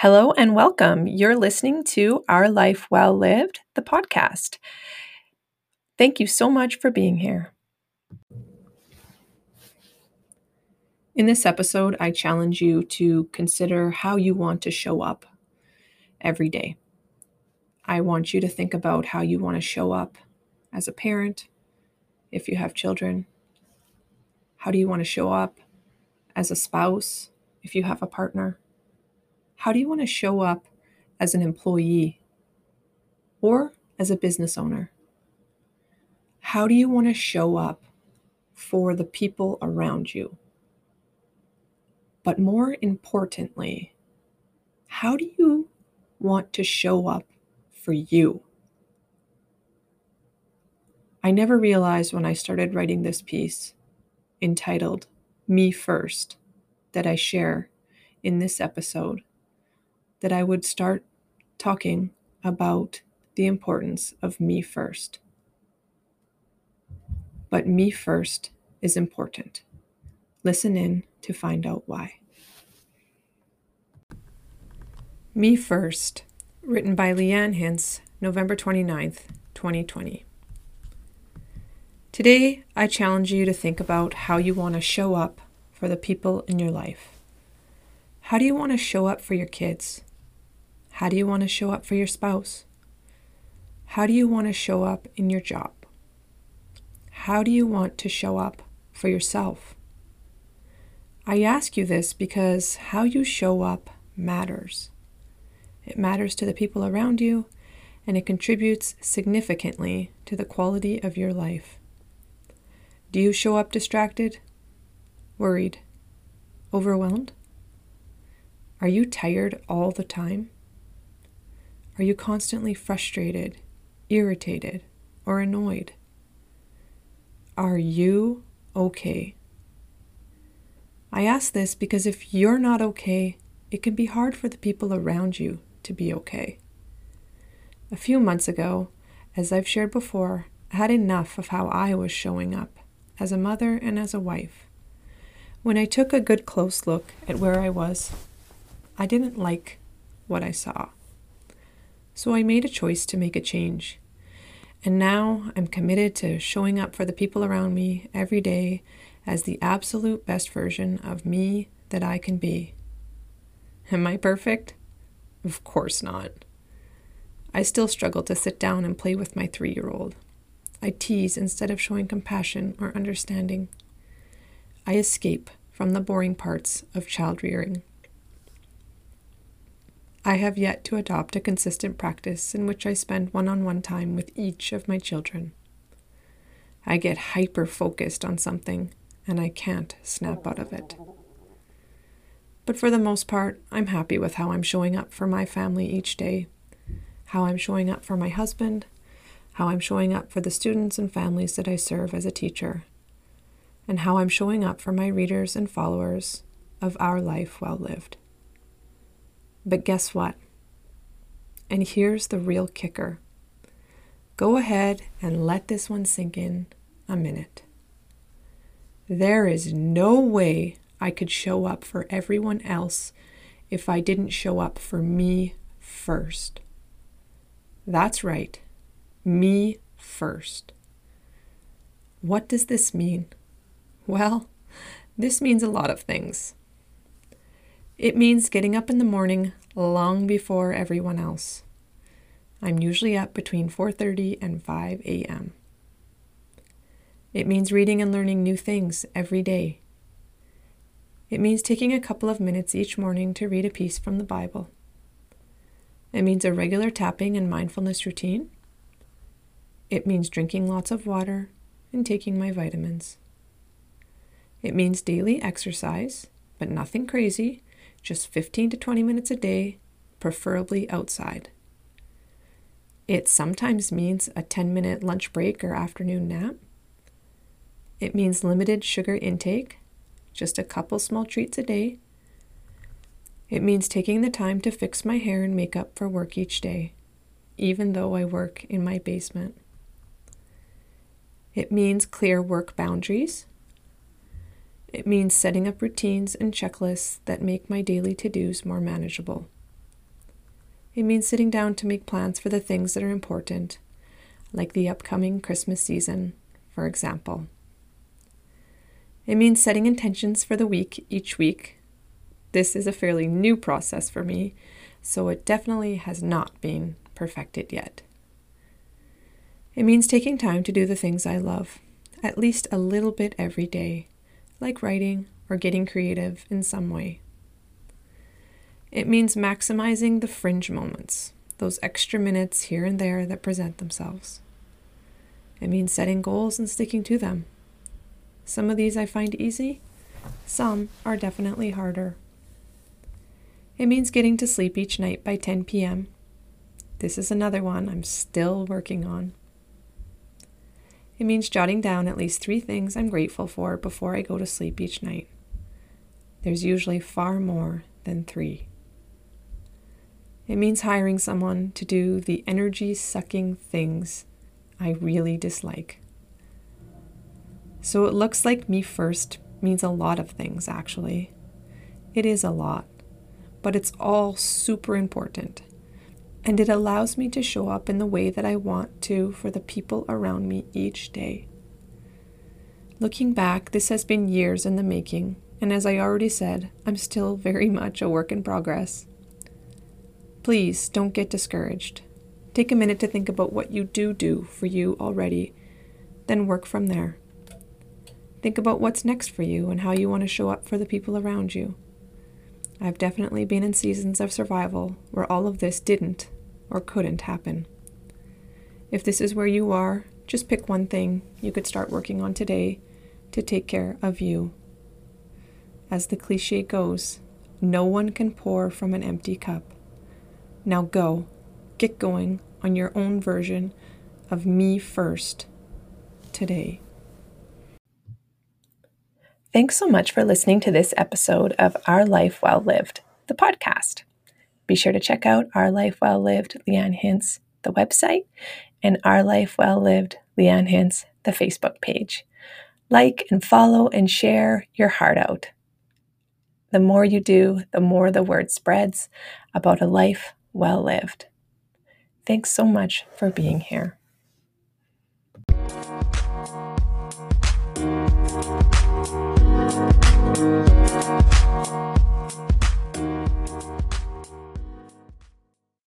Hello and welcome. You're listening to Our Life Well Lived, the podcast. Thank you so much for being here. In this episode, I challenge you to consider how you want to show up every day. I want you to think about how you want to show up as a parent, if you have children. How do you want to show up as a spouse, if you have a partner? How do you want to show up as an employee or as a business owner? How do you want to show up for the people around you? But more importantly, how do you want to show up for you? I never realized when I started writing this piece entitled Me First that I share in this episode that I would start talking about the importance of me first. But me first is important. Listen in to find out why. Me First, written by Leanne Hintz, November 29th, 2020. Today, I challenge you to think about how you want to show up for the people in your life. How do you want to show up for your kids? How do you want to show up for your spouse? How do you want to show up in your job? How do you want to show up for yourself? I ask you this because how you show up matters. It matters to the people around you, and it contributes significantly to the quality of your life. Do you show up distracted, worried, overwhelmed? Are you tired all the time? Are you constantly frustrated, irritated, or annoyed? Are you okay? I ask this because if you're not okay, it can be hard for the people around you to be okay. A few months ago, as I've shared before, I had enough of how I was showing up as a mother and as a wife. When I took a good close look at where I was, I didn't like what I saw. So I made a choice to make a change. And now I'm committed to showing up for the people around me every day as the absolute best version of me that I can be. Am I perfect? Of course not. I still struggle to sit down and play with my three year old. I tease instead of showing compassion or understanding. I escape from the boring parts of child rearing. I have yet to adopt a consistent practice in which I spend one on one time with each of my children. I get hyper focused on something and I can't snap out of it. But for the most part, I'm happy with how I'm showing up for my family each day, how I'm showing up for my husband, how I'm showing up for the students and families that I serve as a teacher, and how I'm showing up for my readers and followers of Our Life Well Lived. But guess what? And here's the real kicker go ahead and let this one sink in a minute. There is no way I could show up for everyone else if I didn't show up for me first. That's right, me first. What does this mean? Well, this means a lot of things. It means getting up in the morning long before everyone else. I'm usually up between 4:30 and 5 a.m. It means reading and learning new things every day. It means taking a couple of minutes each morning to read a piece from the Bible. It means a regular tapping and mindfulness routine. It means drinking lots of water and taking my vitamins. It means daily exercise, but nothing crazy, just 15 to 20 minutes a day, preferably outside. It sometimes means a 10 minute lunch break or afternoon nap. It means limited sugar intake, just a couple small treats a day. It means taking the time to fix my hair and makeup for work each day, even though I work in my basement. It means clear work boundaries, it means setting up routines and checklists that make my daily to dos more manageable. It means sitting down to make plans for the things that are important, like the upcoming Christmas season, for example. It means setting intentions for the week each week. This is a fairly new process for me, so it definitely has not been perfected yet. It means taking time to do the things I love, at least a little bit every day, like writing or getting creative in some way. It means maximizing the fringe moments, those extra minutes here and there that present themselves. It means setting goals and sticking to them. Some of these I find easy, some are definitely harder. It means getting to sleep each night by 10 p.m. This is another one I'm still working on. It means jotting down at least three things I'm grateful for before I go to sleep each night. There's usually far more than three. It means hiring someone to do the energy sucking things I really dislike. So it looks like me first means a lot of things, actually. It is a lot, but it's all super important. And it allows me to show up in the way that I want to for the people around me each day. Looking back, this has been years in the making, and as I already said, I'm still very much a work in progress. Please don't get discouraged. Take a minute to think about what you do do for you already, then work from there. Think about what's next for you and how you want to show up for the people around you. I've definitely been in seasons of survival where all of this didn't or couldn't happen. If this is where you are, just pick one thing you could start working on today to take care of you. As the cliche goes, no one can pour from an empty cup. Now go get going on your own version of me first today. Thanks so much for listening to this episode of Our Life Well Lived, the podcast. Be sure to check out Our Life Well Lived Leanne Hintz, the website, and Our Life Well Lived Leanne Hintz, the Facebook page. Like and follow and share your heart out. The more you do, the more the word spreads about a life well lived. Thanks so much for being here.